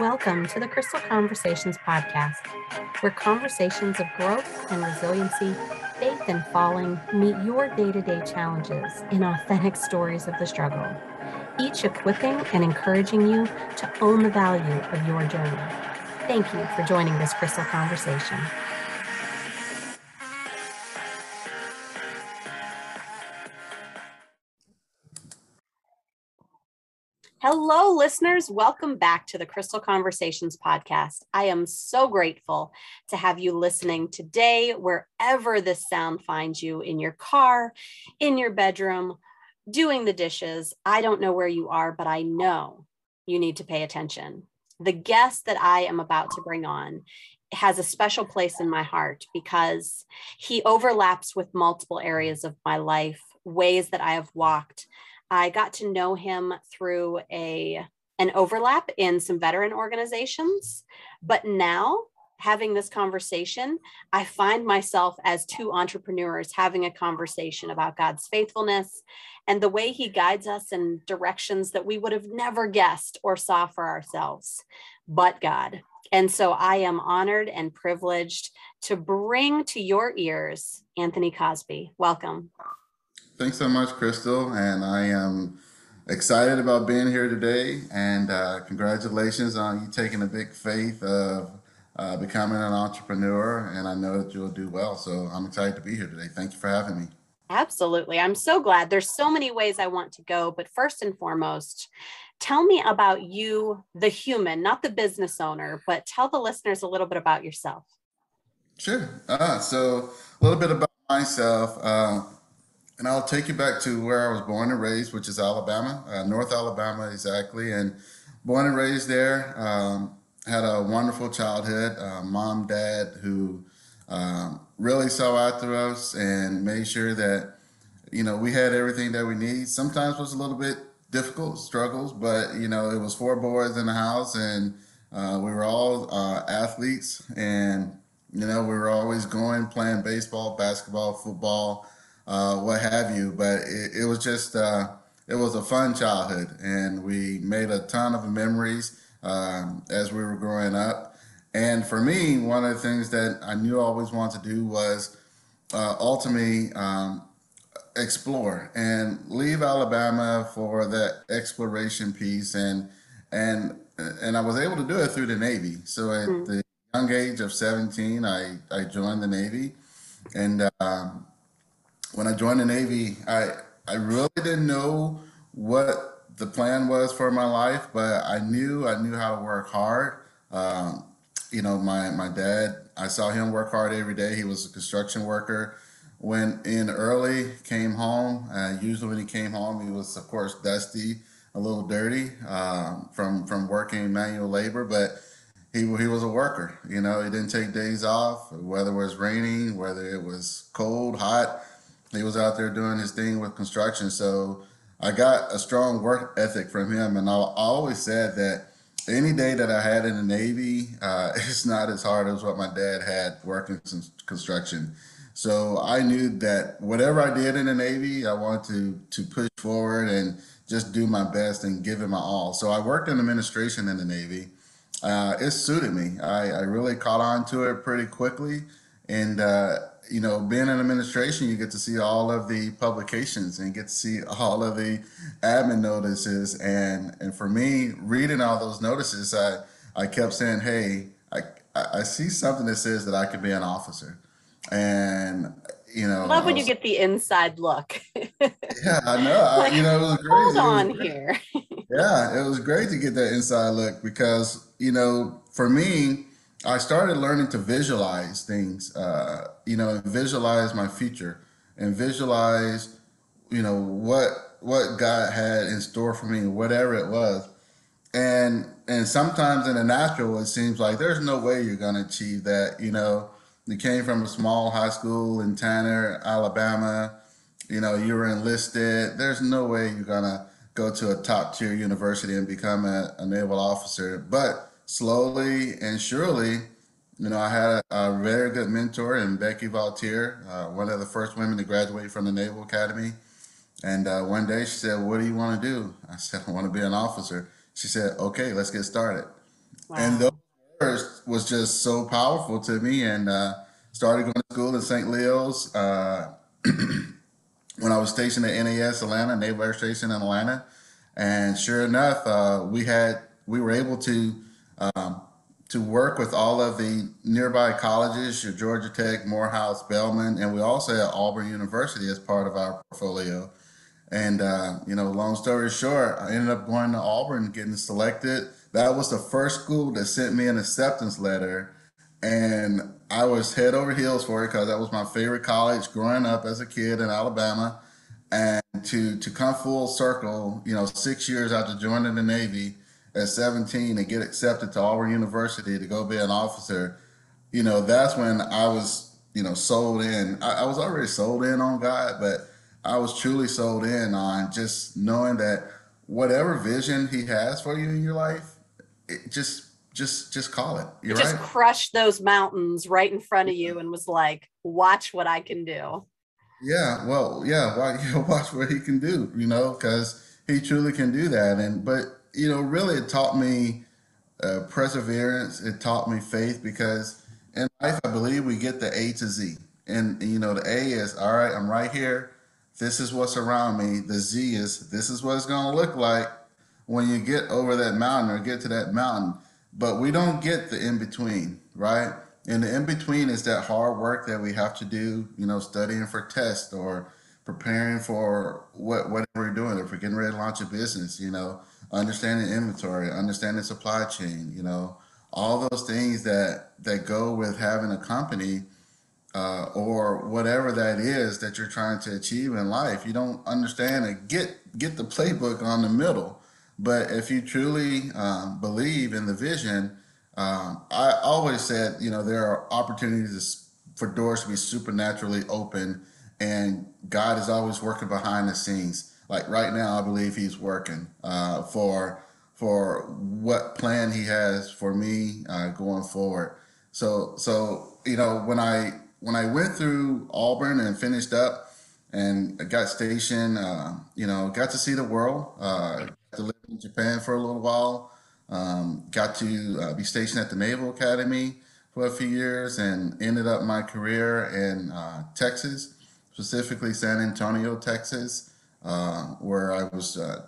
Welcome to the Crystal Conversations podcast, where conversations of growth and resiliency, faith and falling meet your day to day challenges in authentic stories of the struggle, each equipping and encouraging you to own the value of your journey. Thank you for joining this Crystal Conversation. Listeners. Welcome back to the Crystal Conversations podcast. I am so grateful to have you listening today, wherever this sound finds you in your car, in your bedroom, doing the dishes. I don't know where you are, but I know you need to pay attention. The guest that I am about to bring on has a special place in my heart because he overlaps with multiple areas of my life, ways that I have walked I got to know him through a an overlap in some veteran organizations, but now having this conversation, I find myself as two entrepreneurs having a conversation about God's faithfulness and the way he guides us in directions that we would have never guessed or saw for ourselves, but God. And so I am honored and privileged to bring to your ears Anthony Cosby. Welcome. Thanks so much, Crystal. And I am excited about being here today. And uh, congratulations on you taking a big faith of uh, becoming an entrepreneur. And I know that you'll do well. So I'm excited to be here today. Thank you for having me. Absolutely. I'm so glad. There's so many ways I want to go. But first and foremost, tell me about you, the human, not the business owner, but tell the listeners a little bit about yourself. Sure. Uh, so, a little bit about myself. Uh, and I'll take you back to where I was born and raised, which is Alabama, uh, North Alabama exactly. And born and raised there, um, had a wonderful childhood. Uh, mom, dad, who um, really saw after us and made sure that you know we had everything that we need. Sometimes was a little bit difficult, struggles, but you know it was four boys in the house, and uh, we were all uh, athletes, and you know we were always going playing baseball, basketball, football uh, what have you. But it, it was just uh, it was a fun childhood, and we made a ton of memories um, as we were growing up. And for me, one of the things that I knew I always wanted to do was uh, ultimately um, explore and leave Alabama for that exploration piece and and and I was able to do it through the Navy. So at mm. the young age of 17, I, I joined the Navy and um, when I joined the Navy, I I really didn't know what the plan was for my life, but I knew I knew how to work hard. Um, you know, my my dad, I saw him work hard every day. He was a construction worker. Went in early, came home. Uh, usually, when he came home, he was of course dusty, a little dirty um, from from working manual labor, but he he was a worker. You know, he didn't take days off, whether it was raining, whether it was cold, hot he was out there doing his thing with construction. So I got a strong work ethic from him, and I, always said that any day that I had in the Navy, uh, it's not as hard as what my dad had working in construction. So I knew that whatever I did in the Navy, I wanted to to push forward and just do my best and give it my all. So I worked in administration in the Navy. Uh, it suited me. I, I really caught on to it pretty quickly, and uh, you know, being in administration, you get to see all of the publications and get to see all of the admin notices. And and for me, reading all those notices, I I kept saying, hey, I I see something that says that I could be an officer, and you know, love when was, you get the inside look. yeah, I know. I, you know, it was crazy. Hold on here. yeah, it was great to get that inside look because you know, for me I started learning to visualize things, uh, you know, visualize my future and visualize, you know, what what God had in store for me, whatever it was. And and sometimes in the natural, it seems like there's no way you're going to achieve that. You know, you came from a small high school in Tanner, Alabama. You know, you were enlisted. There's no way you're going to go to a top tier university and become a, a naval officer. But slowly and surely, you know, I had a, a very good mentor in Becky Valtier, uh, one of the first women to graduate from the Naval Academy. And uh, one day she said, What do you want to do? I said, I want to be an officer. She said, Okay, let's get started. wow. and those words was just so powerful to me. And uh, started going to school in St. Leo's uh, when I was stationed at NAS Atlanta, Naval Air Station in Atlanta. And sure enough, uh, we had we were able to um, to work with all of the nearby colleges, your Georgia Tech, Morehouse, Spelman, and we also have Auburn University as part of our portfolio. And uh, you know, long story short, I ended up going to Auburn, getting selected. That was the first school that sent me an acceptance letter, and I was head over heels for it because that was my favorite college growing up as a kid in Alabama. And to to come full circle, you know, six years after joining the Navy at 17 and get accepted to Auburn University to go be an officer, you know, that's when I was, you know, sold in. I, I was already sold in on God, but I was truly sold in on just knowing that whatever vision He has for you in your life, it just just just call it. You're just right. crushed those mountains right in front of you and was like, watch what I can do. Yeah, well, yeah, watch, watch what he can do, you know, because he truly can do that. And but you know, really, it taught me uh, perseverance. It taught me faith because in life, I believe we get the A to Z, and you know, the A is all right. I'm right here. This is what's around me. The Z is this is what it's going to look like when you get over that mountain or get to that mountain but we don't get the in between, right? And the in between is that hard work that we have to do, you know, studying for tests or preparing for what whatever we're doing. If we're getting ready to launch a business, you know, understanding inventory, understanding supply chain, you know, all those things that that go with having a company uh, or whatever that is that you're trying to achieve in life. You don't understand and get get the playbook on the middle but if you truly um, believe in the vision, um, I always said, you know, there are opportunities for doors to be supernaturally open, and God is always working behind the scenes. Like right now, I believe He's working uh, for for what plan He has for me uh, going forward. So, so you know, when I when I went through Auburn and finished up and got stationed, uh, you know, got to see the world, uh, to live in Japan for a little while. Um, got to uh, be stationed at the Naval Academy for a few years and ended up my career in uh, Texas, specifically San Antonio, Texas, uh, where I was uh,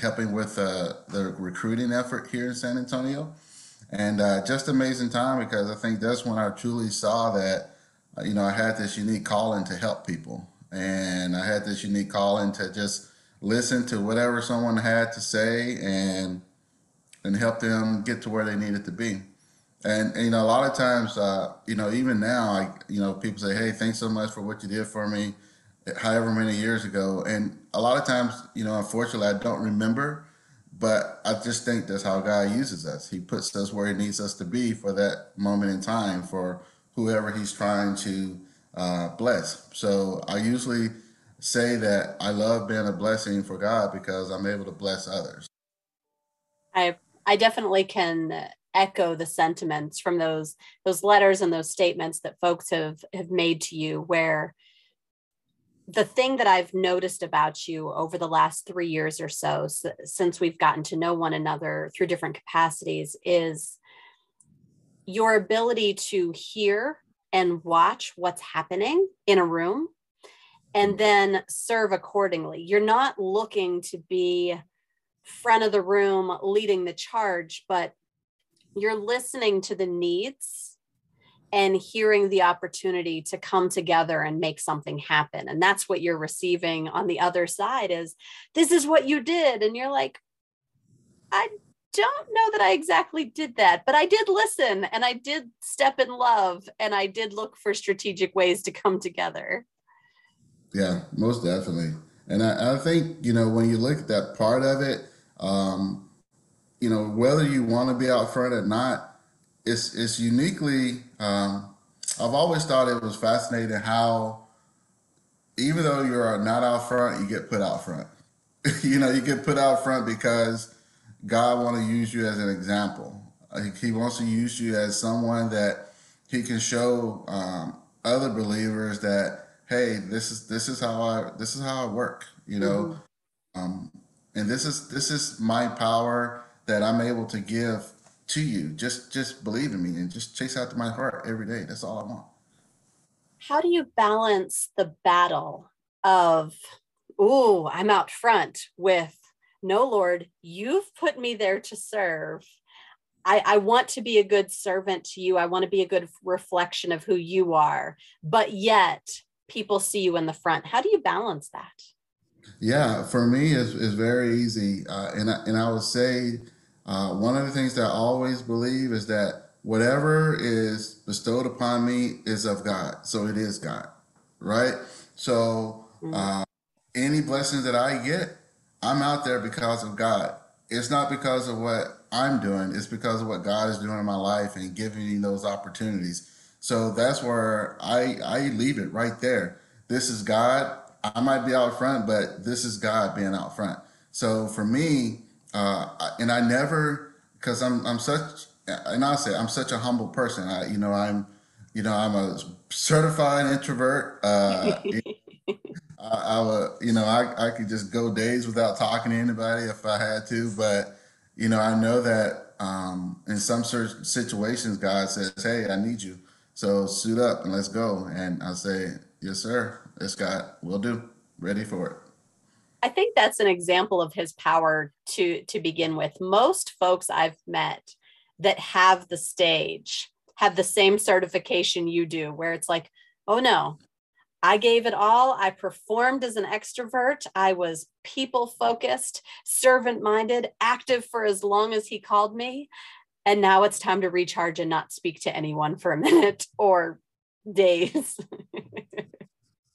helping with uh, the recruiting effort here in San Antonio. And uh, just amazing time because I think that's when I truly saw that, you know, I had this unique calling to help people. And I had this unique calling to just listen to whatever someone had to say and and help them get to where they needed to be. And, and you know, a lot of times, uh, you know, even now, I, you know, people say, "Hey, thanks so much for what you did for me," however many years ago. And a lot of times, you know, unfortunately, I don't remember. But I just think that's how God uses us. He puts us where He needs us to be for that moment in time for whoever He's trying to uh, bless. So I usually say that I love being a blessing for God because I'm able to bless others. I I definitely can echo the sentiments from those those letters and those statements that folks have have made to you where the thing that I've noticed about you over the last 3 years or so since we've gotten to know one another through different capacities is your ability to hear and watch what's happening in a room and then serve accordingly. You're not looking to be front of the room leading the charge, but you're listening to the needs and hearing the opportunity to come together and make something happen. And that's what you're receiving on the other side is this is what you did. And you're like, I don't know that I exactly did that, but I did listen and I did step in love and I did look for strategic ways to come together. Yeah, most definitely. And I, I think, you know, when you look at that part of it, um, you know, whether you want to be out front or not, it's, it's uniquely, um, I've always thought it was fascinating how, even though you're not out front, you get put out front. you know, you get put out front because God want to use you as an example. He wants to use you as someone that he can show um, other believers that hey, this is this is how I this is how I work, you know, mm-hmm. um, and this is this is my power that I'm able to give to you. Just just believe in me and just chase after my heart every day. That's all I want. How do you balance the battle of, oh, I'm out front with, no, Lord, you've put me there to serve. I, I want to be a good servant to you. I want to be a good reflection of who you are. But yet, people see you in the front. How do you balance that? Yeah, for me, it's, it's very easy. Uh, and, I, and I would say uh, one of the things that I always believe is that whatever is bestowed upon me is of God. So it is God, right? So mm-hmm. uh, any blessings that I get, I'm out there because of God. It's not because of what I'm doing, it's because of what God is doing in my life and giving me those opportunities. So that's where I, I leave it right there. This is God. I might be out front, but this is God being out front. So for me, uh, and I never, because I'm I'm such, and I say I'm such a humble person. I, you know, I'm, you know, I'm a certified introvert. Uh, I, I would, you know, I, I could just go days without talking to anybody if I had to, but you know, I know that um, in some certain situations, God says, "Hey, I need you, so suit up and let's go." And I say, "Yes, sir. Yes, God, we'll do. Ready for it." I think that's an example of his power to to begin with. Most folks I've met that have the stage have the same certification you do where it's like, "Oh no, I gave it all. I performed as an extrovert. I was people focused, servant minded, active for as long as he called me. And now it's time to recharge and not speak to anyone for a minute or days.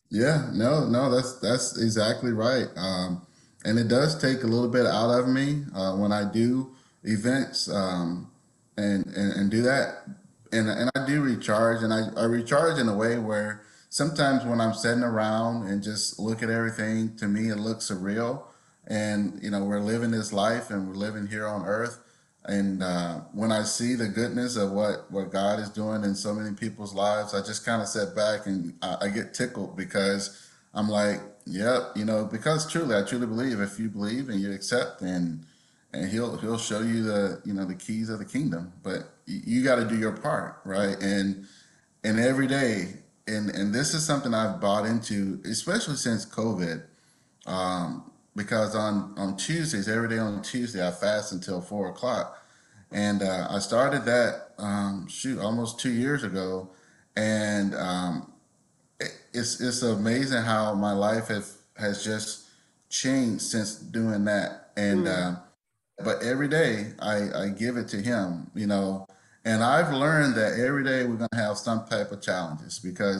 Yeah, no, no, that's that's exactly right. Um, and it does take a little bit out of me uh, when I do events um, and, and and do that, and and I do recharge, and I, I recharge in a way where sometimes when I'm sitting around and just look at everything, to me it looks surreal, and you know we're living this life and we're living here on Earth, and uh, when I see the goodness of what, what God is doing in so many people's lives, I just kind of sit back and I, I, get tickled because I'm like, yep, you know, because truly, I truly believe if you believe and you accept and and he'll he'll show you the you know the keys of the kingdom, but you, got to do your part, right? And and every day, and and this is something I've bought into, especially since COVID. Um, because on on Tuesdays, every day on Tuesday, I fast until four o'clock, and uh, I started that um, shoot almost two years ago, and um, it, it's it's amazing how my life has has just changed since doing that, and mm. uh, but every day I I give it to him, you know, and I've learned that every day we're gonna have some type of challenges because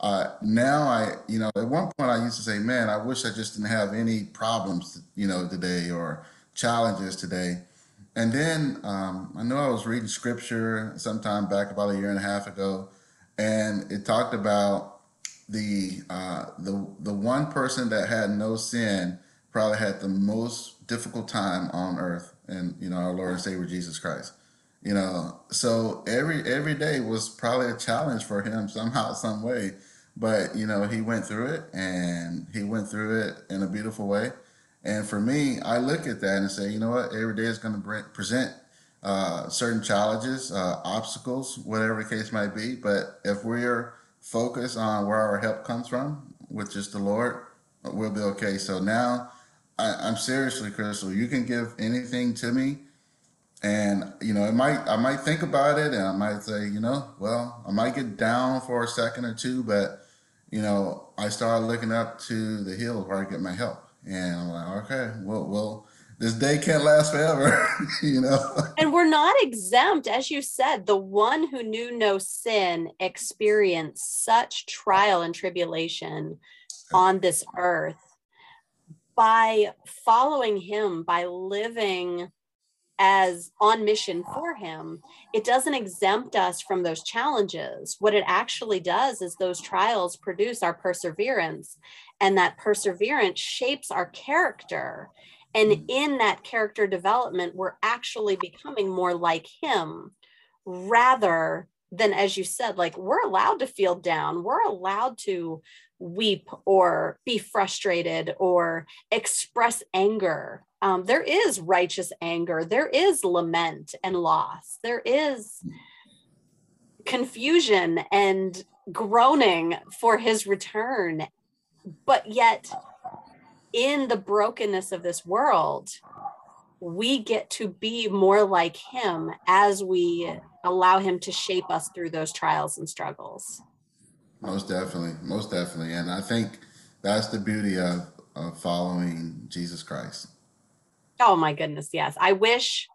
uh, now I, you know, at one point I used to say, man, I wish I just didn't have any problems, you know, today or challenges today. And then um, I know I was reading scripture sometime back about a year and a half ago, and it talked about the uh, the the one person that had no sin probably had the most difficult time on earth, and you know our Lord and Savior Jesus Christ. You know, so every every day was probably a challenge for him somehow, some way but you know he went through it and he went through it in a beautiful way. And for me i look at that and say you know what? Every day is going to present uh, certain challenges uh, obstacles whatever the case might be. But if we're focused on where our help comes from which is the lord we'll be okay. So now I, i'm seriously crystal you can give anything to me and you know it might i might think about it and i might say you know well i might get down for a second or two but you know, I started looking up to the hills where I get my help. And I'm like, okay, well, well, this day can't last forever, you know. And we're not exempt, as you said, the one who knew no sin experienced such trial and tribulation on this earth by following him, by living as on mission for him, it doesn't exempt us from those challenges. What it actually does is those trials produce our perseverance, and that perseverance shapes our character. And mm. in that character development, we're actually becoming more like him rather than, as you said, like we're allowed to feel down, we're allowed to weep or be frustrated or express anger. Um, there is righteous anger, there is lament and loss, there is confusion and groaning for his return. But yet, in the brokenness of this world, we get to be more like him as we allow him to shape us through those trials and struggles. Most definitely, most definitely. And I think that's the beauty of, of following Jesus Christ. Oh my goodness, yes. I wish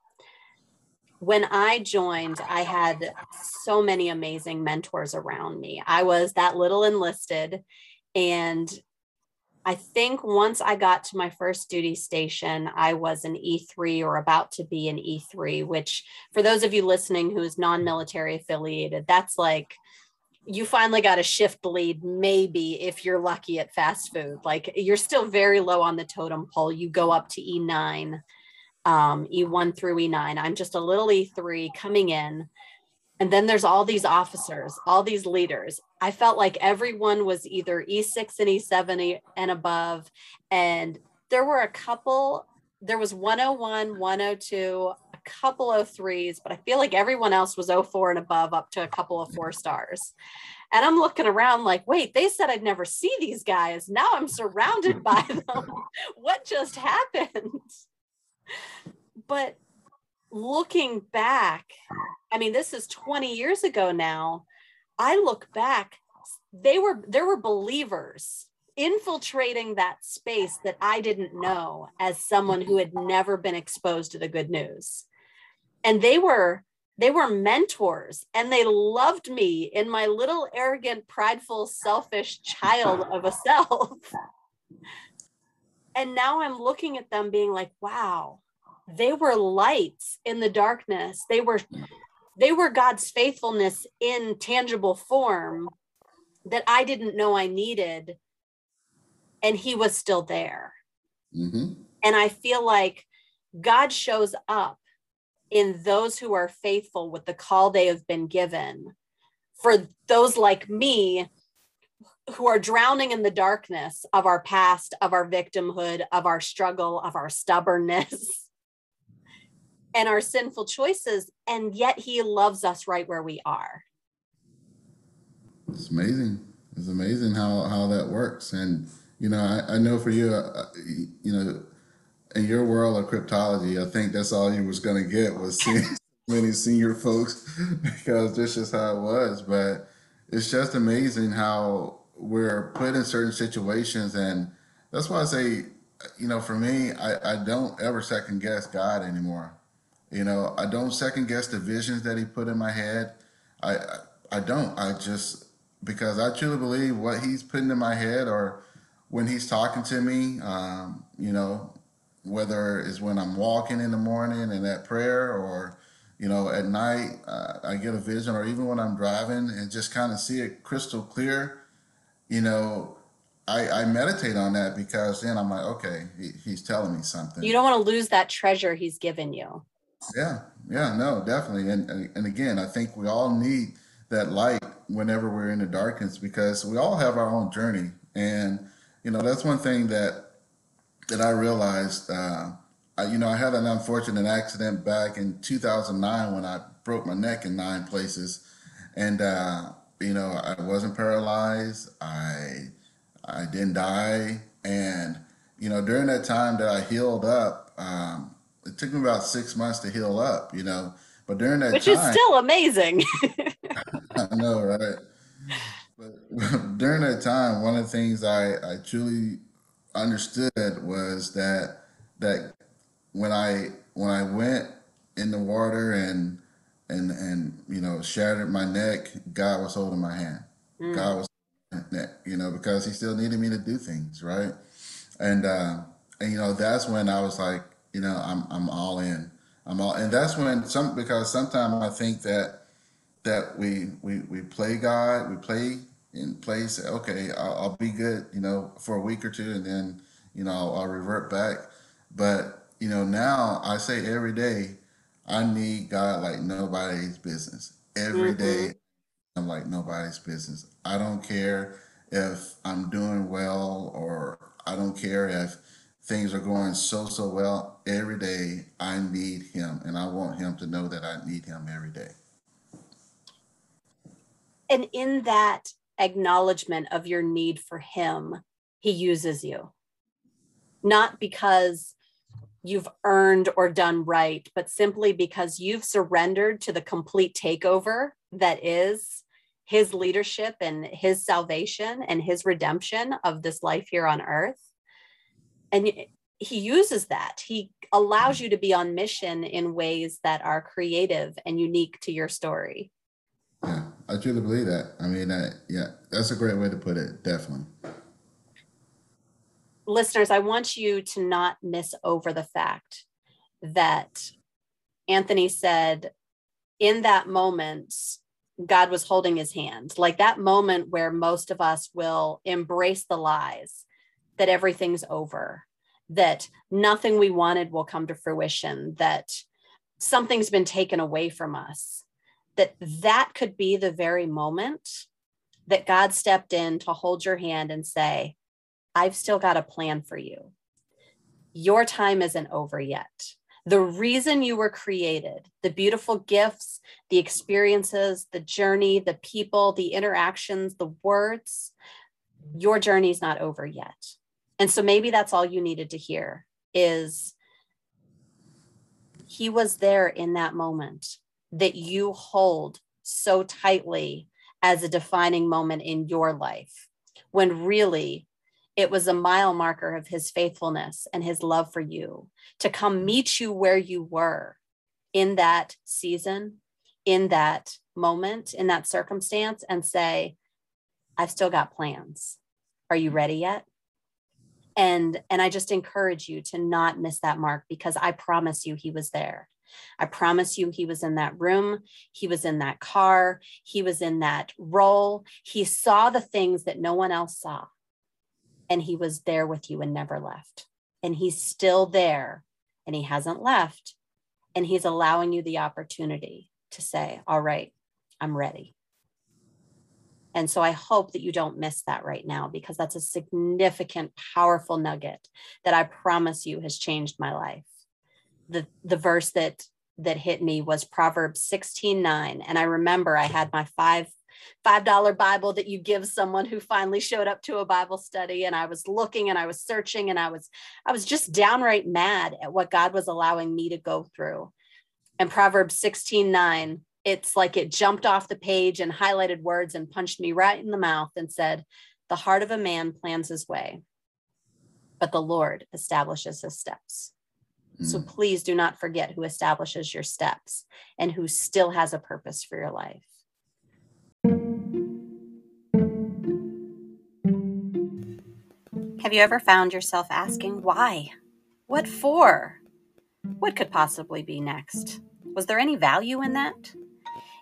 when I joined, I had so many amazing mentors around me. I was that little enlisted and I think once I got to my first duty station, I was an E3 or about to be an E3, which for those of you listening who is non military affiliated, that's like you finally got a shift lead, maybe if you're lucky at fast food. Like you're still very low on the totem pole. You go up to E9, um, E1 through E9. I'm just a little E3 coming in. And then there's all these officers, all these leaders. I felt like everyone was either E6 and E7 and above. And there were a couple, there was 101, 102, a couple of threes, but I feel like everyone else was 04 and above, up to a couple of four stars. And I'm looking around like, wait, they said I'd never see these guys. Now I'm surrounded by them. what just happened? But looking back, I mean, this is 20 years ago now. I look back, they were there were believers infiltrating that space that I didn't know as someone who had never been exposed to the good news. And they were they were mentors and they loved me in my little arrogant, prideful, selfish child of a self. and now I'm looking at them being like, wow, they were lights in the darkness. They were they were God's faithfulness in tangible form that I didn't know I needed. And he was still there. Mm-hmm. And I feel like God shows up in those who are faithful with the call they have been given. For those like me who are drowning in the darkness of our past, of our victimhood, of our struggle, of our stubbornness, and our sinful choices. And yet he loves us right where we are. It's amazing. It's amazing how, how that works. And, you know, I, I know for you, uh, you know, in your world of cryptology, I think that's all you was going to get was seeing many senior folks because this is how it was. But it's just amazing how we're put in certain situations. And that's why I say, you know, for me, I, I don't ever second guess God anymore. You know, I don't second guess the visions that he put in my head. I, I, I don't. I just because I truly believe what he's putting in my head or when he's talking to me, um, you know, whether it's when I'm walking in the morning and that prayer or, you know, at night, uh, I get a vision or even when I'm driving and just kind of see it crystal clear, you know, I, I meditate on that because then I'm like, okay, he, he's telling me something. You don't want to lose that treasure he's given you. Yeah, yeah, no, definitely. And, and again, I think we all need that light whenever we're in the darkness because we all have our own journey. And, you know, that's one thing that that I realized. Uh, I, you know, I had an unfortunate accident back in 2009 when I broke my neck in nine places, and uh, you know, I wasn't paralyzed. I I didn't die, and you know, during that time that I healed up, um, it took me about six months to heal up, you know. But during that time Which time, is still amazing. I know, right? But during that time, one of the things I, I truly understood was that that when I when I went in the water and and and you know shattered my neck, God was holding my hand. Mm. God was neck, you know, because He still needed me to do things, right? And uh, and you know that's when I was like, you know, I'm I'm all in. I'm all, and that's when some because sometimes I think that that we we we play God, we play in place. Okay, I'll, I'll be good, you know, for a week or two, and then you know I'll, I'll revert back. But you know now I say every day, I need God like nobody's business. Every mm-hmm. day, I'm like nobody's business. I don't care if I'm doing well or I don't care if things are going so, so well. Every day I need him and I want him to know that I need him every day. And in that acknowledgement of your need for him, he uses you. Not because you've earned or done right, but simply because you've surrendered to the complete takeover that is his leadership and his salvation and his redemption of this life here on earth. And he uses that. He allows you to be on mission in ways that are creative and unique to your story. Yeah, I truly believe that. I mean, uh, yeah, that's a great way to put it. Definitely listeners, I want you to not miss over the fact that Anthony said in that moment, God was holding his hand, like that moment where most of us will embrace the lies that everything's over, that nothing we wanted will come to fruition, that something's been taken away from us, that that could be the very moment that God stepped in to hold your hand and say, I've still got a plan for you. Your time isn't over yet. The reason you were created, the beautiful gifts, the experiences, the journey, the people, the interactions, the words, your journey's not over yet. And so maybe that's all you needed to hear is he was there in that moment that you hold so tightly as a defining moment in your life when really it was a mile marker of his faithfulness and his love for you to come meet you where you were in that season, in that moment, in that circumstance, and say, I've still got plans. Are you ready yet? And and I just encourage you to not miss that mark because I promise you he was there. I promise you, he was in that room. He was in that car. He was in that role. He saw the things that no one else saw and he was there with you and never left. And he's still there and he hasn't left. And he's allowing you the opportunity to say, All right, I'm ready. And so I hope that you don't miss that right now because that's a significant, powerful nugget that I promise you has changed my life. The, the verse that that hit me was Proverbs 16 9. And I remember I had my five $5 Bible that you give someone who finally showed up to a Bible study. And I was looking and I was searching and I was, I was just downright mad at what God was allowing me to go through. And Proverbs 16 9, it's like it jumped off the page and highlighted words and punched me right in the mouth and said, The heart of a man plans his way, but the Lord establishes his steps. So hmm. please do not forget who establishes your steps and who still has a purpose for your life. Have you ever found yourself asking why? What for? What could possibly be next? Was there any value in that?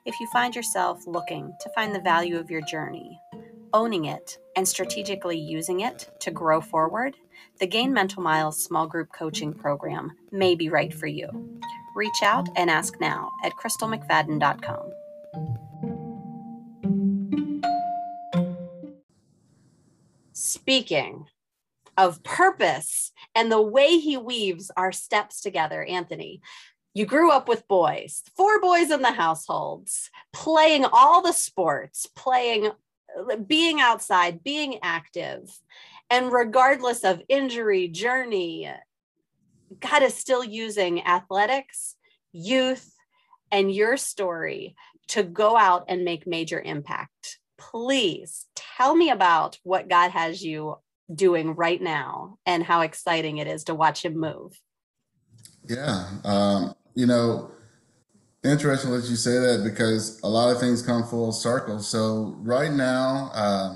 If you find yourself looking to find the value of your journey, owning it, and strategically using it to grow forward, the Gain Mental Miles small group coaching program may be right for you. Reach out and ask now at crystalmcfadden.com. Speaking of purpose and the way he weaves our steps together, Anthony. You grew up with boys, four boys in the households, playing all the sports, playing, being outside, being active. And regardless of injury, journey, God is still using athletics, youth, and your story to go out and make major impact. Please tell me about what God has you doing right now and how exciting it is to watch him move. Yeah. Um, you know, interesting that you say that because a lot of things come full circle. So right now, uh,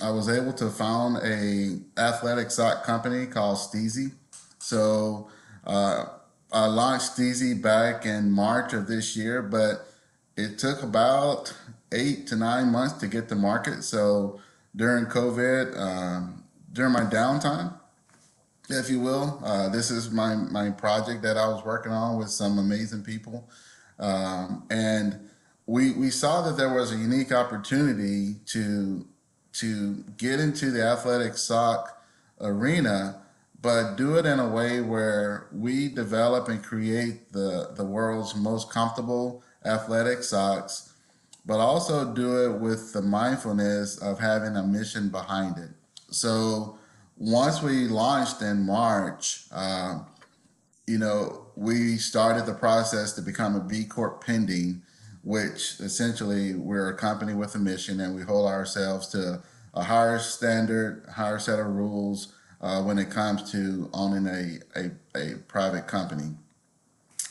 I was able to found a athletic sock company called Steezy. So uh, I launched Steezy back in March of this year, but it took about eight to nine months to get to market. So during COVID, um, during my downtime, if you will. Uh, this is my my project that I was working on with some amazing people, um, and we we saw that there was a unique opportunity to to get into the athletic sock arena, but do it in a way where we develop and create the, the world's most comfortable athletic socks, but also do it with the mindfulness of having a mission behind it. So once we launched in March, uh, you know, we started the process to become a B Corp pending, which essentially we're a company with a mission and we hold ourselves to a higher standard, higher set of rules uh, when it comes to owning a, a, a private company.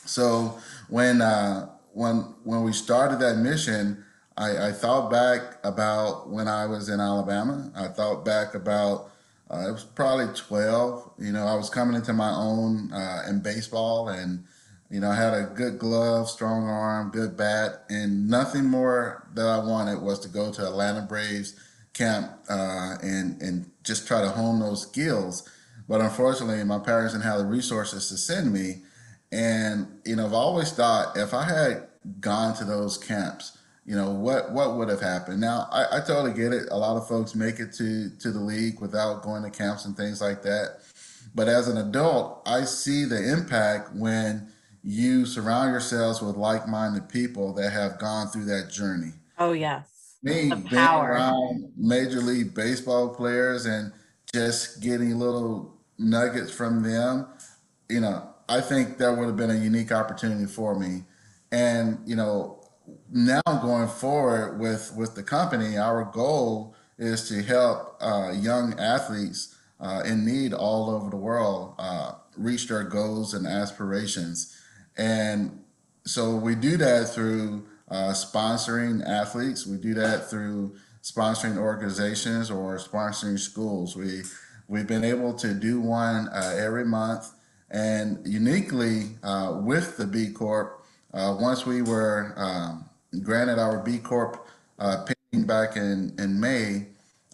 So when uh, when when we started that mission, I, I thought back about when I was in Alabama. I thought back about uh, it was probably 12. You know, I was coming into my own uh, in baseball, and you know, I had a good glove, strong arm, good bat, and nothing more that I wanted was to go to Atlanta Braves camp uh, and and just try to hone those skills. But unfortunately, my parents didn't have the resources to send me. And you know, I've always thought if I had gone to those camps, you know, what what would have happened? Now, I, I totally get it. A lot of folks make it to to the league without going to camps and things like that. But as an adult, I see the impact when you surround yourselves with like-minded people that have gone through that journey. Oh yes me the being around Major League Baseball players and just getting little nuggets from them, you know, I think that would have been a unique opportunity for me. And, you know, now going forward with, with the company, our goal is to help uh, young athletes uh, in need all over the world uh, reach their goals and aspirations. And so we do that through uh, sponsoring athletes. We do that through sponsoring organizations or sponsoring schools. We we've been able to do one uh, every month, and uniquely uh, with the B Corp. Uh, once we were um, granted our B Corp uh, back in in May,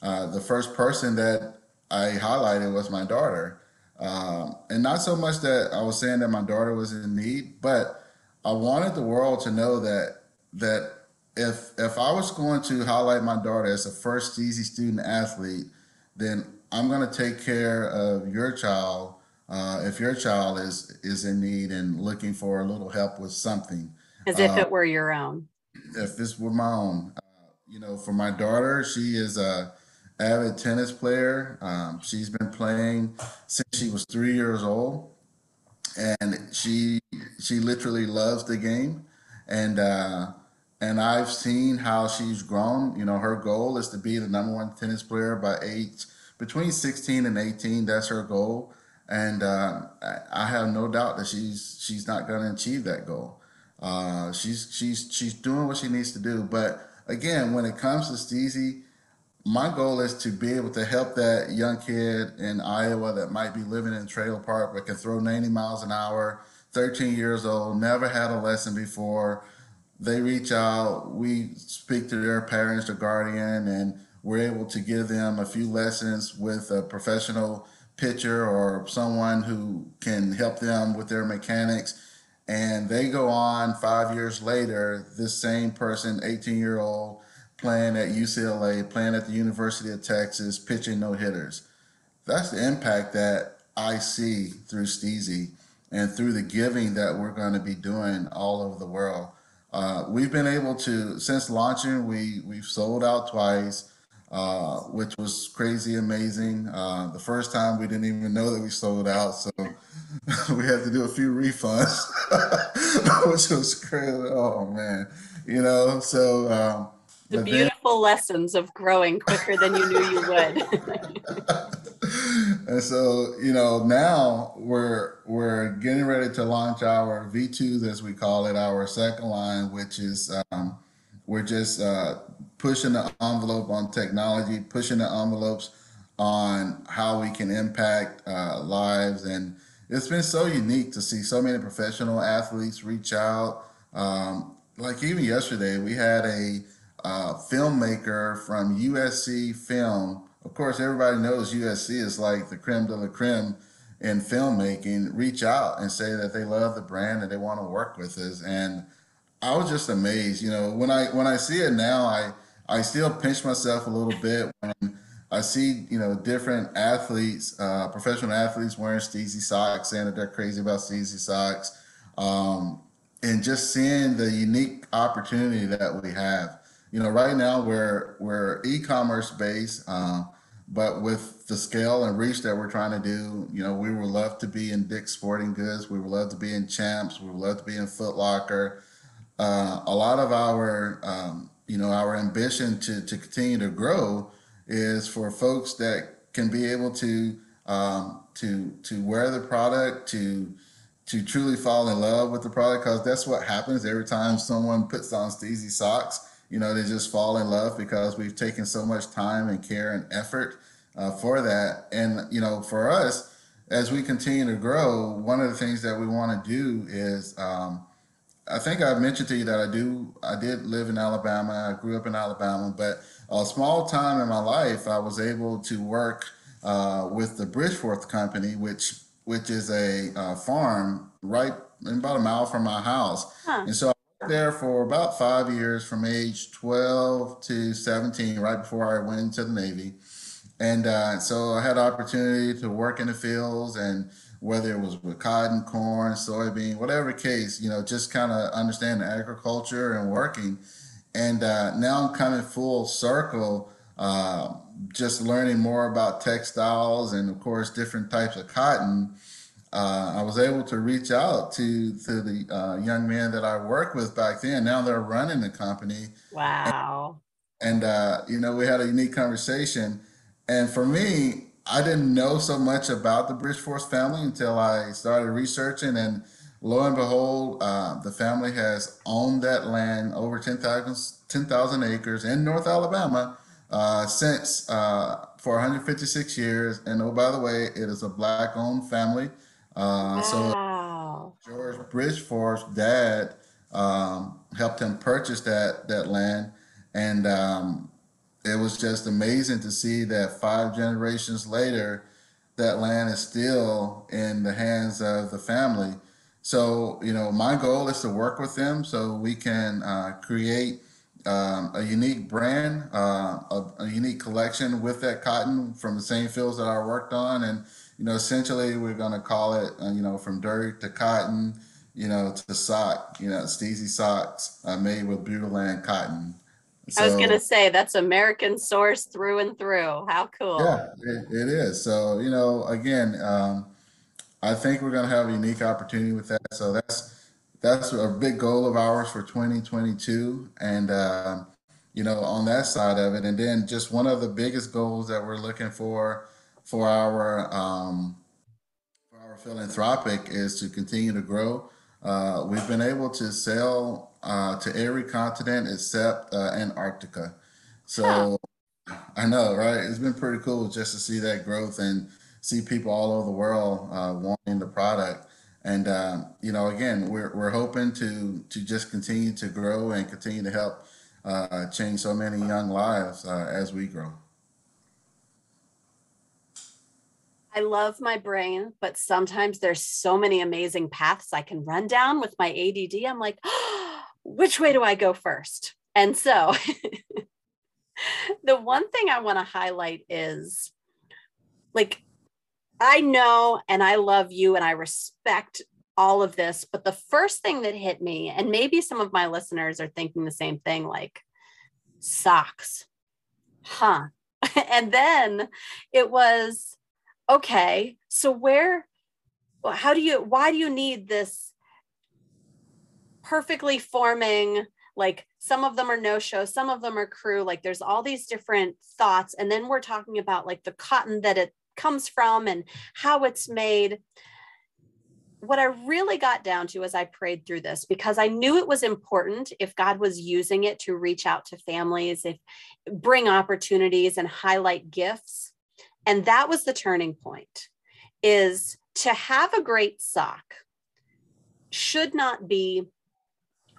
uh, the first person that I highlighted was my daughter. Um, and not so much that I was saying that my daughter was in need, but I wanted the world to know that that if if I was going to highlight my daughter as a first Steezy student athlete, then I'm going to take care of your child uh, if your child is is in need and looking for a little help with something. As if uh, it were your own. If this were my own, uh, you know, for my daughter, she is a avid tennis player. Um, she's been playing since she was three years old, and she she literally loves the game and uh, and I've seen how she's grown. You know, her goal is to be the number one tennis player by age between 16 and 18. That's her goal, and uh, I have no doubt that she's she's not going to achieve that goal. Uh, she's she's she's doing what she needs to do. But again, when it comes to Steezy, my goal is to be able to help that young kid in Iowa that might be living in a trailer park but can throw 90 miles an hour 13 years old, never had a lesson before. They reach out, we speak to their parents or guardian, and we're able to give them a few lessons with a professional pitcher or someone who can help them with their mechanics. And they go on five years later, this same person, 18 year old, playing at UCLA, playing at the University of Texas, pitching no hitters. That's the impact that I see through Steezy and through the giving that we're going to be doing all over the world. Uh, we've been able to since launching we we've sold out twice uh, which was crazy amazing uh, the first time we didn't even know that we sold out so we had to do a few refunds which was crazy oh man you know so um, the beautiful then, lessons of growing quicker than you knew you would and so you know now we're we're getting ready to launch our V2s as we call it, our second line, which is um, we're just uh, pushing the envelope on technology, pushing the envelopes on how we can impact uh, lives, and it's been so unique to see so many professional athletes reach out. Um, like even yesterday, we had a uh, filmmaker from USC Film of course, everybody knows USC is like the creme de la creme in filmmaking. Reach out and say that they love the brand and they want to work with us. And I was just amazed. You know, when I when I see it now, I I still pinch myself a little bit when I see, you know, different athletes, uh, professional athletes wearing Steezy socks, saying that they're crazy about Steezy socks, um, and just seeing the unique opportunity that we have. You know, right now we're we're e-commerce based, uh, but with the scale and reach that we're trying to do, you know, we would love to be in Dick's Sporting Goods, we would love to be in Champs, we would love to be in Foot Locker. Uh, a lot of our, um, you know, our ambition to to continue to grow is for folks that can be able to um, to to wear the product to to truly fall in love with the product because that's what happens every time someone puts on Steezy socks. You know, they just fall in love because we've taken so much time and care and effort uh, for that. And you know, for us, as we continue to grow, one of the things that we want to do is um, I think I've mentioned to you that I do I did live in Alabama. I grew up in Alabama, but a small time in my life, I was able to work uh, with the Bridgeforth Company, which which is a uh, farm right about a mile from my house. Huh. And so there for about five years, from age 12 to 17, right before I went into the Navy. And uh, so I had opportunity to work in the fields and whether it was with cotton, corn, soybean, whatever case, you know, just kind of understand agriculture and working. And uh, now I'm coming full circle, uh, just learning more about textiles and, of course, different types of cotton. Uh, I was able to reach out to to the uh, young man that I worked with back then. Now they're running the company. Wow! And, and uh, you know, we had a unique conversation. And for me, I didn't know so much about the Bridgeforth family until I started researching and lo and behold, uh, the family has owned that land over 10,000 10, acres in North Alabama uh, since uh, for 156 years. And oh, by the way, it is a black owned family. Uh, wow. So George Bridgeforth's dad um, helped him purchase that, that land. And um, it was just amazing to see that five generations later, that land is still in the hands of the family. So, you know, my goal is to work with them so we can uh, create um, a unique brand, uh, a, a, unique collection with that cotton from the same fields that I worked on. And, you know, essentially we're going to call it, uh, you know, from dirt to cotton, you know, to sock, you know, Steezy socks uh, made with Butylland cotton. So, I was going to say that's American source through and through. How cool. Yeah, it, it is. So, you know, again, um, I think we're going to have a unique opportunity with that. So that's that's a big goal of ours for 2022, and uh, you know on that side of it, and then just one of the biggest goals that we're looking for for our um, for our philanthropic is to continue to grow. Uh, we've been able to sell uh, to every continent except uh, Antarctica. So huh. I know, right? It's been pretty cool just to see that growth and see people all over the world uh, wanting the product. And uh, you know, again, we're we're hoping to to just continue to grow and continue to help uh, change so many young lives uh, as we grow. I love my brain, but sometimes there's so many amazing paths I can run down with my ADD. I'm like, oh, which way do I go first? And so the one thing I want to highlight is like I know and I love you and I respect all of this. But the first thing that hit me, and maybe some of my listeners are thinking the same thing like, socks, huh? and then it was, okay, so where, how do you, why do you need this perfectly forming? Like some of them are no show, some of them are crew. Like there's all these different thoughts. And then we're talking about like the cotton that it comes from and how it's made. What I really got down to as I prayed through this, because I knew it was important if God was using it to reach out to families, if bring opportunities and highlight gifts. And that was the turning point is to have a great sock should not be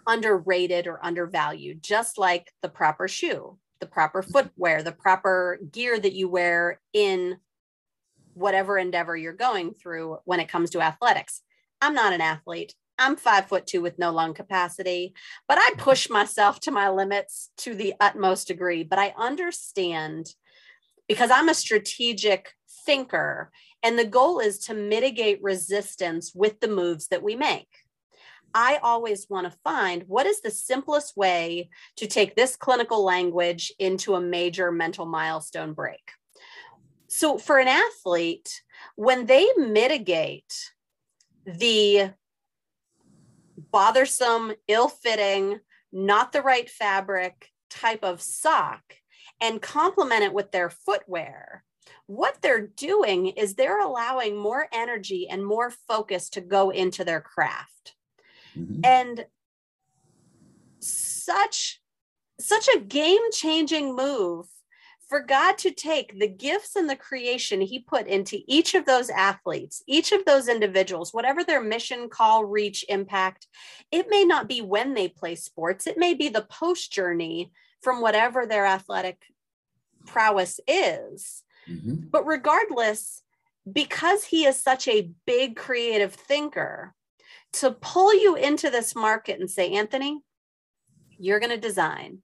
underrated or undervalued, just like the proper shoe, the proper footwear, the proper gear that you wear in whatever endeavor you're going through when it comes to athletics. I'm not an athlete. I'm five foot two with no lung capacity, but I push myself to my limits to the utmost degree. But I understand because I'm a strategic thinker, and the goal is to mitigate resistance with the moves that we make. I always want to find what is the simplest way to take this clinical language into a major mental milestone break. So, for an athlete, when they mitigate the bothersome, ill fitting, not the right fabric type of sock and complement it with their footwear, what they're doing is they're allowing more energy and more focus to go into their craft. Mm-hmm. And such such a game-changing move for God to take the gifts and the creation he put into each of those athletes, each of those individuals, whatever their mission, call, reach, impact, it may not be when they play sports, it may be the post journey from whatever their athletic prowess is. Mm-hmm. But regardless, because he is such a big creative thinker, to pull you into this market and say, Anthony, you're going to design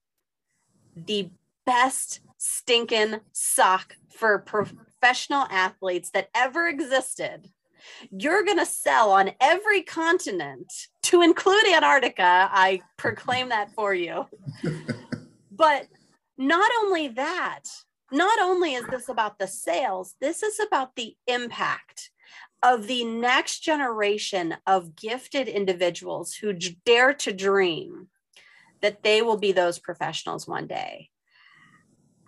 the best stinking sock for professional athletes that ever existed. You're going to sell on every continent to include Antarctica. I proclaim that for you. but not only that, not only is this about the sales, this is about the impact of the next generation of gifted individuals who dare to dream that they will be those professionals one day.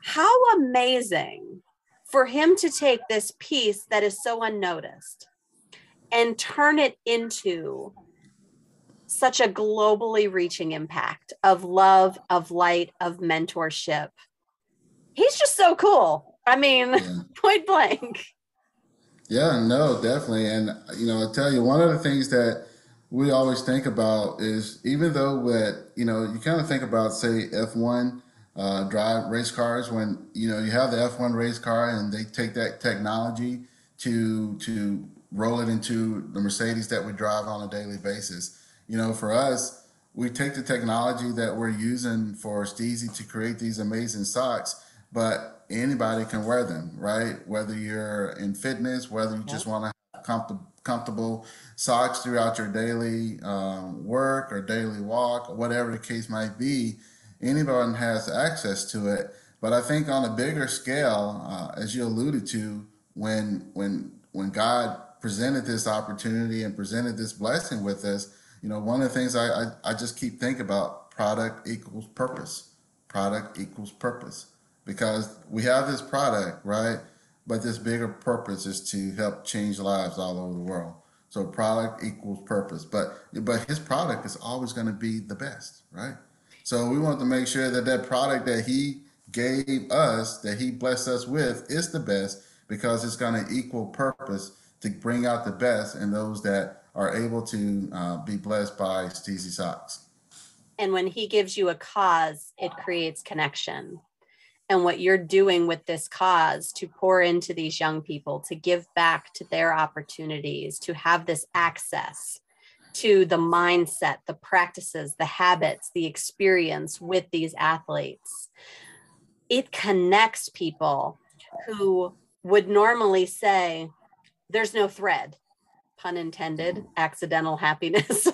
How amazing for him to take this piece that is so unnoticed and turn it into such a globally reaching impact of love, of light, of mentorship. He's just so cool. I mean, yeah. point blank. Yeah, no, definitely. And, you know, I tell you, one of the things that we always think about is even though that, you know, you kind of think about, say, F1 uh, drive race cars, when, you know, you have the F1 race car and they take that technology to, to roll it into the Mercedes that we drive on a daily basis. You know, for us, we take the technology that we're using for Steezy to create these amazing socks, but anybody can wear them, right? Whether you're in fitness, whether you just want to have comfortable comfortable socks throughout your daily um, work or daily walk, or whatever the case might be, anyone has access to it. But I think on a bigger scale, uh, as you alluded to, when when when God presented this opportunity and presented this blessing with us, you know, one of the things I, I, I just keep thinking about product equals purpose. Product equals purpose because we have this product, right? But this bigger purpose is to help change lives all over the world. So product equals purpose, but but his product is always going to be the best, right? So we want to make sure that that product that he gave us, that he blessed us with, is the best because it's going to equal purpose to bring out the best in those that are able to uh, be blessed by Steezy Socks. And when he gives you a cause, it creates connection and what you're doing with this cause to pour into these young people, to give back to their opportunities, to have this access to the mindset, the practices, the habits, the experience with these athletes. It connects people who would normally say, There's no thread, pun intended, accidental happiness.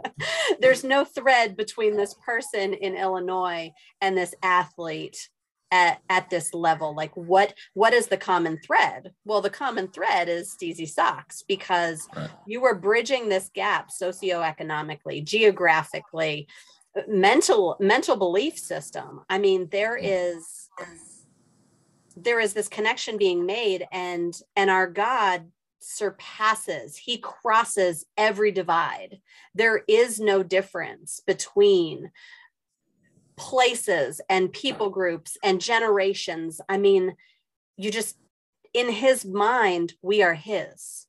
There's no thread between this person in Illinois and this athlete at, at this level like what what is the common thread well the common thread is steezy socks because right. you were bridging this gap socioeconomically geographically mental mental belief system i mean there is there is this connection being made and and our god surpasses he crosses every divide there is no difference between places and people groups and generations. I mean, you just, in his mind, we are his.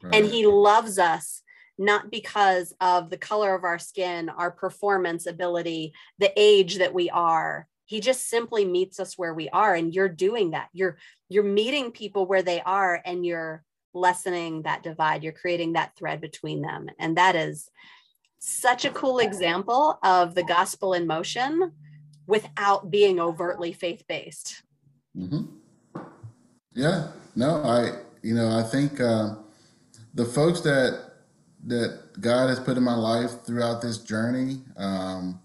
Right. And he loves us not because of the color of our skin, our performance ability, the age that we are. He just simply meets us where we are and you're doing that. You're you're meeting people where they are and you're lessening that divide. You're creating that thread between them. And that is such a cool example of the gospel in motion without being overtly faith based. Mm-hmm. Yeah, no, I, you know, I think uh, the folks that that God has put in my life throughout this journey um,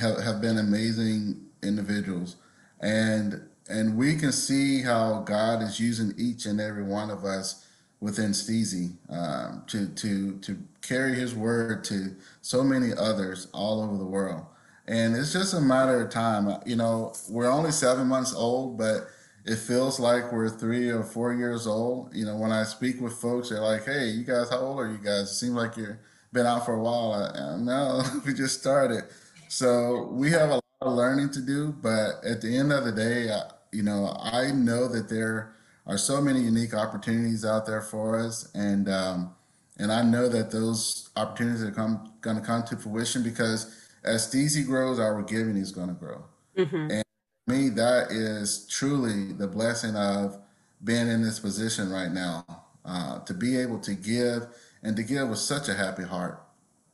have, have been amazing individuals, and and we can see how God is using each and every one of us within Steezy um, to to to carry His word to so many others all over the world. And it's just a matter of time. You know, we're only seven months old, but it feels like we're three or four years old. You know, when I speak with folks, they're like, "Hey, you guys, how old are you guys? It seems like you've been out for a while." I, no, we just started. So we have a lot of learning to do, but at the end of the day, you know, I know that there are so many unique opportunities out there for us, and um, and I know that those opportunities are come going to come to fruition because as Steezy grows, our giving is going to grow. Mm-hmm. And me, that is truly the blessing of being in this position right now, uh, to be able to give and to give with such a happy heart,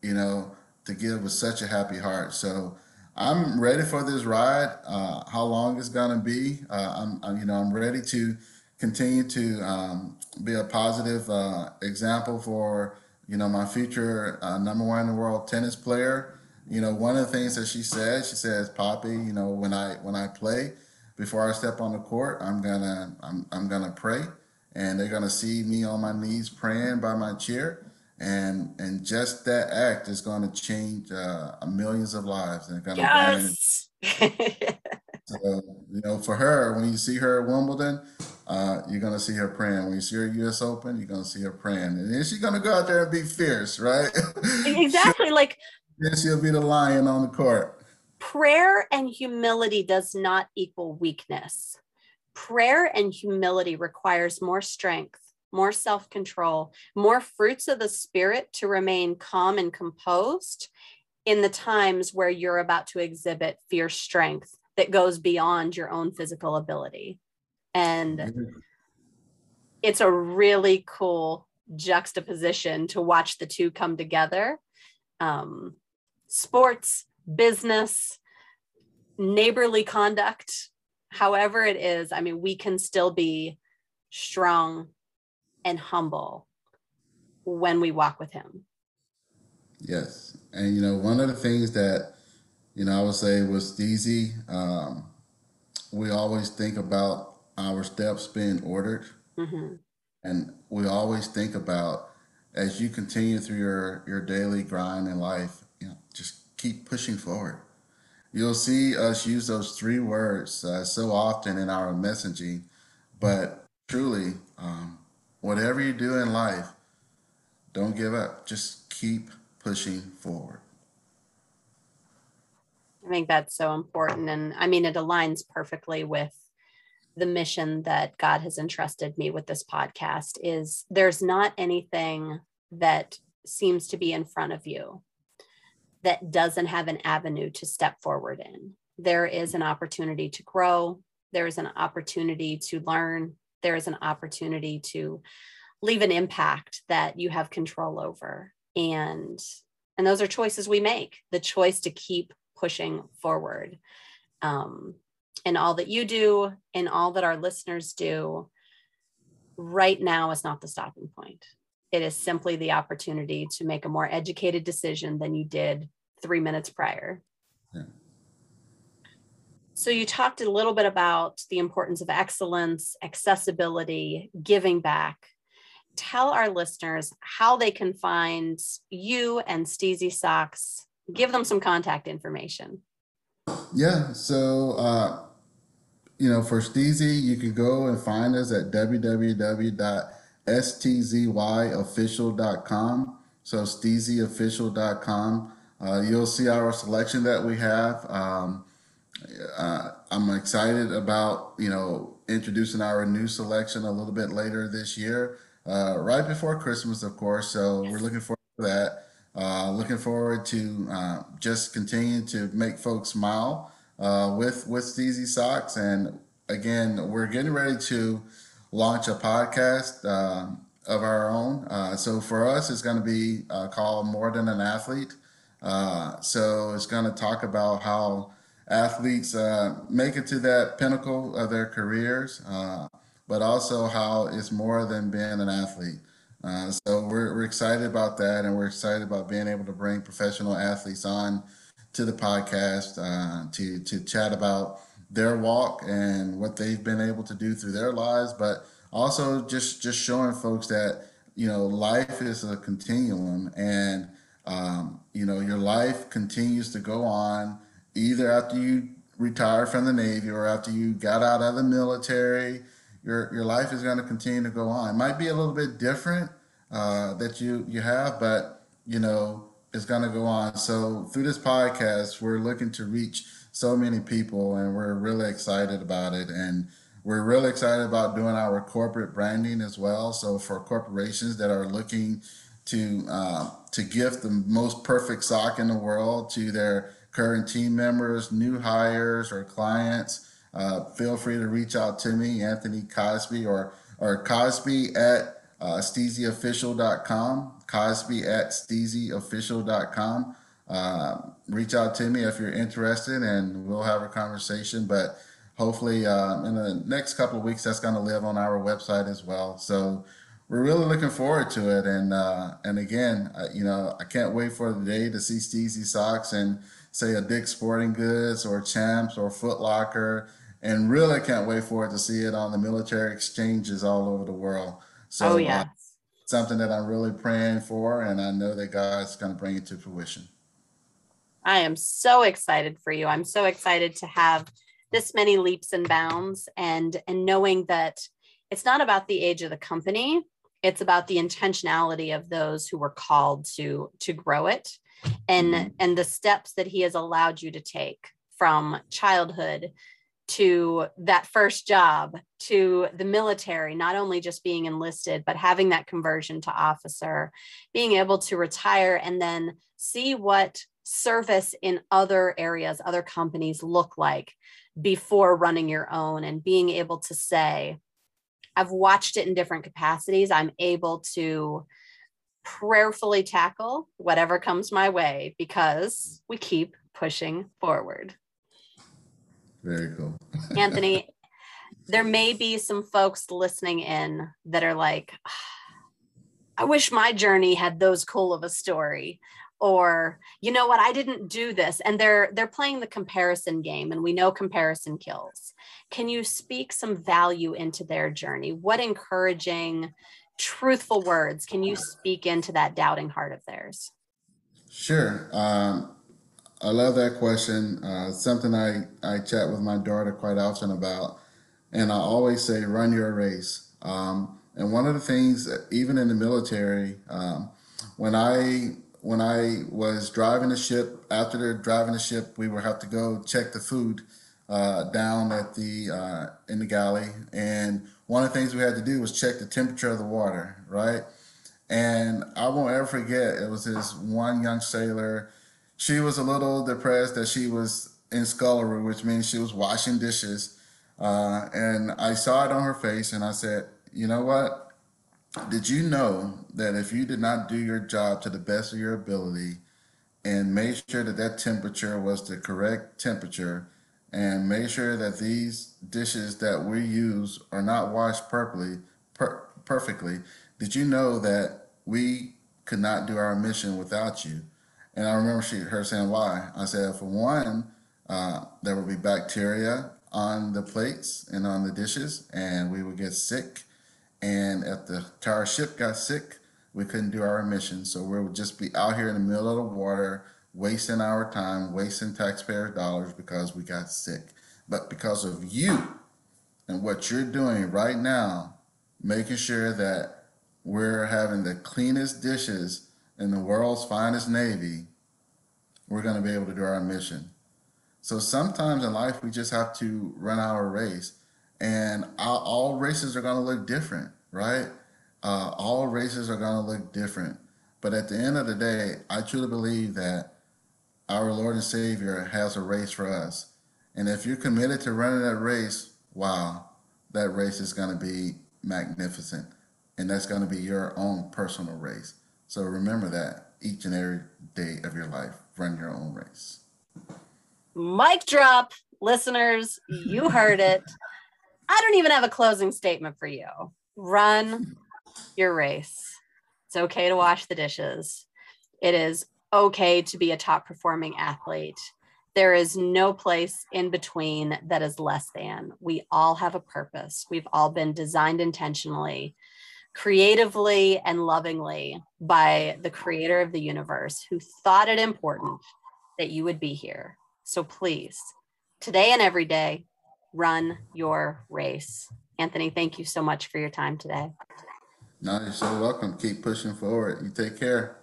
you know, to give with such a happy heart. So I'm ready for this ride. Uh, how long it's gonna be? Uh, I'm, I'm, you know, I'm ready to continue to um, be a positive uh, example for, you know, my future uh, number one in the world tennis player you know, one of the things that she said, she says, "Poppy, you know, when I when I play, before I step on the court, I'm gonna I'm I'm gonna pray, and they're gonna see me on my knees praying by my chair, and and just that act is going to change uh, millions of lives, and going to yes. so you know, for her, when you see her at Wimbledon, uh, you're gonna see her praying. When you see her U.S. Open, you're gonna see her praying, and then she's gonna go out there and be fierce, right? exactly. Like then she'll be the lion on the court. Prayer and humility does not equal weakness. Prayer and humility requires more strength, more self control, more fruits of the spirit to remain calm and composed in the times where you're about to exhibit fierce strength that goes beyond your own physical ability. And mm-hmm. it's a really cool juxtaposition to watch the two come together. Um, sports, business, neighborly conduct, however it is, I mean, we can still be strong and humble when we walk with Him. Yes. And, you know, one of the things that, you know, I would say was easy. Um, we always think about our steps being ordered. Mm-hmm. And we always think about as you continue through your, your daily grind in life, you know, just keep pushing forward. You'll see us use those three words uh, so often in our messaging, but truly, um, whatever you do in life, don't give up. Just keep pushing forward. I think that's so important. And I mean, it aligns perfectly with the mission that God has entrusted me with this podcast is there's not anything that seems to be in front of you that doesn't have an avenue to step forward in. There is an opportunity to grow, there is an opportunity to learn, there is an opportunity to leave an impact that you have control over. And and those are choices we make the choice to keep pushing forward um, and all that you do and all that our listeners do right now is not the stopping point it is simply the opportunity to make a more educated decision than you did three minutes prior. Yeah. So you talked a little bit about the importance of excellence, accessibility, giving back. Tell our listeners how they can find you and Steezy Socks. Give them some contact information. Yeah. So, uh, you know, for Steezy, you can go and find us at www.stzyofficial.com. So, steezyofficial.com. Uh, you'll see our selection that we have. Um, uh, I'm excited about, you know, introducing our new selection a little bit later this year, uh, right before Christmas, of course. So we're looking forward to that. Uh, looking forward to uh, just continuing to make folks smile uh, with with Steezy Socks. And again, we're getting ready to launch a podcast. Um, of our own. Uh, so for us, it's going to be uh, called More Than an Athlete. Uh, so it's going to talk about how athletes uh, make it to that pinnacle of their careers, uh, but also how it's more than being an athlete. Uh, so we're, we're excited about that, and we're excited about being able to bring professional athletes on to the podcast to to chat about their walk and what they've been able to do through their lives, but also just just showing folks that you know life is a continuum and um, you know your life continues to go on either after you retire from the navy or after you got out of the military your your life is going to continue to go on. It might be a little bit different uh, that you you have but you know it's going to go on. So through this podcast we're looking to reach so many people and we're really excited about it. And we're really excited about doing our corporate branding as well. So for corporations that are looking to uh, to gift the most perfect sock in the world to their current team members, new hires, or clients, uh, feel free to reach out to me, Anthony Cosby, or or Cosby at uh, steezyofficial.com, Cosby at steezyofficial.com. Uh, reach out to me if you're interested, and we'll have a conversation. But hopefully uh, in the next couple of weeks that's going to live on our website as well so we're really looking forward to it and uh, and again uh, you know i can't wait for the day to see steezy socks and say a dick sporting goods or champs or foot locker and really can't wait for it to see it on the military exchanges all over the world. So oh yeah something that i'm really praying for and i know that god's going to bring it to fruition. I am so excited for you. I'm so excited to have this many leaps and bounds and and knowing that it's not about the age of the company. It's about the intentionality of those who were called to to grow it and mm-hmm. and the steps that he has allowed you to take from childhood to that first job to the military not only just being enlisted but having that conversion to officer being able to retire and then see what service in other areas other companies look like before running your own and being able to say, I've watched it in different capacities. I'm able to prayerfully tackle whatever comes my way because we keep pushing forward. Very cool. Anthony, there may be some folks listening in that are like, I wish my journey had those cool of a story or you know what? I didn't do this. And they're they're playing the comparison game and we know comparison kills. Can you speak some value into their journey? What encouraging truthful words can you speak into that doubting heart of theirs? Sure. Um, i love that question uh, something i i chat with my daughter quite often about and i always say run your race um, and one of the things even in the military um, when i when I was driving the ship, after the driving the ship, we would have to go check the food uh, down at the uh, in the galley, and one of the things we had to do was check the temperature of the water, right? And I won't ever forget. It was this one young sailor. She was a little depressed that she was in scullery, which means she was washing dishes. Uh, and I saw it on her face, and I said, "You know what? Did you know that if you did not do your job to the best of your ability and made sure that that temperature was the correct temperature and made sure that these dishes that we use are not washed perfectly, per- perfectly, did you know that we could not do our mission without you? And I remember she, her saying, why? I said, for one, uh, there would be bacteria on the plates and on the dishes, and we would get sick and if the entire ship got sick, we couldn't do our mission. So we would just be out here in the middle of the water, wasting our time, wasting taxpayer dollars because we got sick. But because of you and what you're doing right now, making sure that we're having the cleanest dishes in the world's finest Navy, we're going to be able to do our mission. So sometimes in life, we just have to run our race and all races are going to look different, right? Uh, all races are going to look different. But at the end of the day, I truly believe that our Lord and Savior has a race for us. And if you're committed to running that race, wow, that race is going to be magnificent. and that's going to be your own personal race. So remember that each and every day of your life, run your own race. Mic drop, listeners, you heard it. I don't even have a closing statement for you. Run your race. It's okay to wash the dishes. It is okay to be a top performing athlete. There is no place in between that is less than. We all have a purpose. We've all been designed intentionally, creatively, and lovingly by the creator of the universe who thought it important that you would be here. So please, today and every day, run your race. Anthony, thank you so much for your time today. No, you're so welcome. Keep pushing forward. You take care.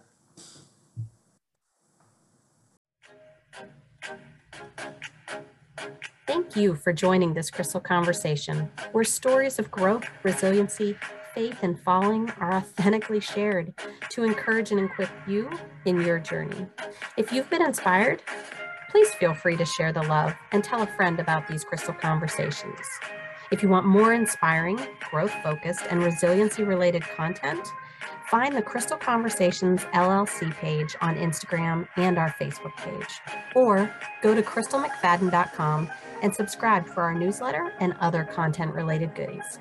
Thank you for joining this Crystal Conversation, where stories of growth, resiliency, faith, and falling are authentically shared to encourage and equip you in your journey. If you've been inspired, please feel free to share the love and tell a friend about these Crystal Conversations. If you want more inspiring, growth focused, and resiliency related content, find the Crystal Conversations LLC page on Instagram and our Facebook page, or go to crystalmcfadden.com and subscribe for our newsletter and other content related goodies.